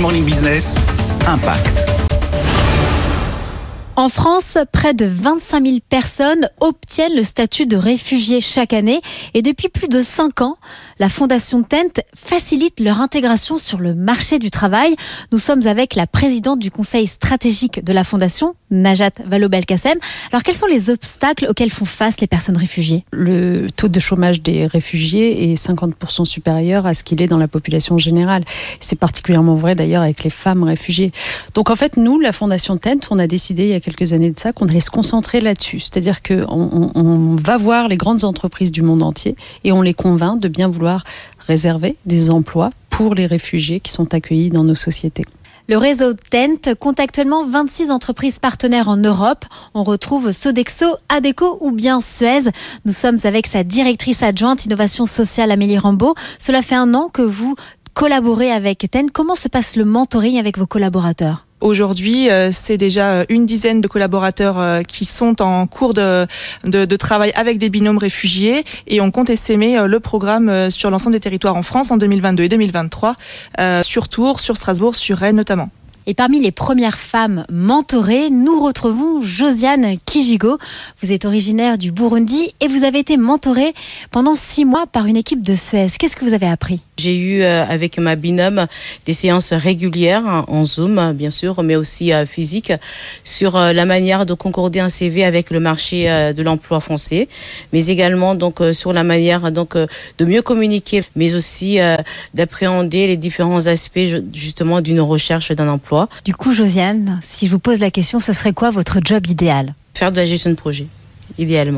Morning Business, Impact. En France, près de 25 000 personnes obtiennent le statut de réfugié chaque année et depuis plus de 5 ans, la Fondation Tent facilite leur intégration sur le marché du travail. Nous sommes avec la présidente du conseil stratégique de la Fondation, Najat Vallaud-Belkacem. Alors quels sont les obstacles auxquels font face les personnes réfugiées? Le taux de chômage des réfugiés est 50% supérieur à ce qu'il est dans la population générale. C'est particulièrement vrai d'ailleurs avec les femmes réfugiées. Donc en fait, nous, la Fondation Tent, on a décidé il y a quelques années de ça qu'on allait se concentrer là-dessus. C'est-à-dire qu'on on, on va voir les grandes entreprises du monde entier et on les convainc de bien vouloir réserver des emplois pour les réfugiés qui sont accueillis dans nos sociétés. Le réseau TENT compte actuellement 26 entreprises partenaires en Europe. On retrouve Sodexo, Adeco ou bien Suez. Nous sommes avec sa directrice adjointe innovation sociale Amélie Rambaud. Cela fait un an que vous collaborez avec TENT. Comment se passe le mentoring avec vos collaborateurs? Aujourd'hui, euh, c'est déjà euh, une dizaine de collaborateurs euh, qui sont en cours de, travail avec des binômes réfugiés et on compte essaimer le programme sur l'ensemble des territoires en France en 2022 et 2023, sur Tours, sur Strasbourg, sur Rennes notamment. Et parmi les premières femmes mentorées, nous retrouvons Josiane Kijigo. Vous êtes originaire du Burundi et vous avez été mentorée pendant six mois par une équipe de Suez. Qu'est-ce que vous avez appris? J'ai eu euh, avec ma binôme des séances régulières en Zoom, bien sûr, mais aussi euh, physique, sur euh, la manière de concorder un CV avec le marché de l'emploi français, mais également donc sur la manière donc de mieux communiquer, mais aussi d'appréhender les différents aspects justement d'une recherche d'un emploi. Du coup, Josiane, si je vous pose la question, ce serait quoi votre job idéal? Faire de la gestion de projet, idéalement.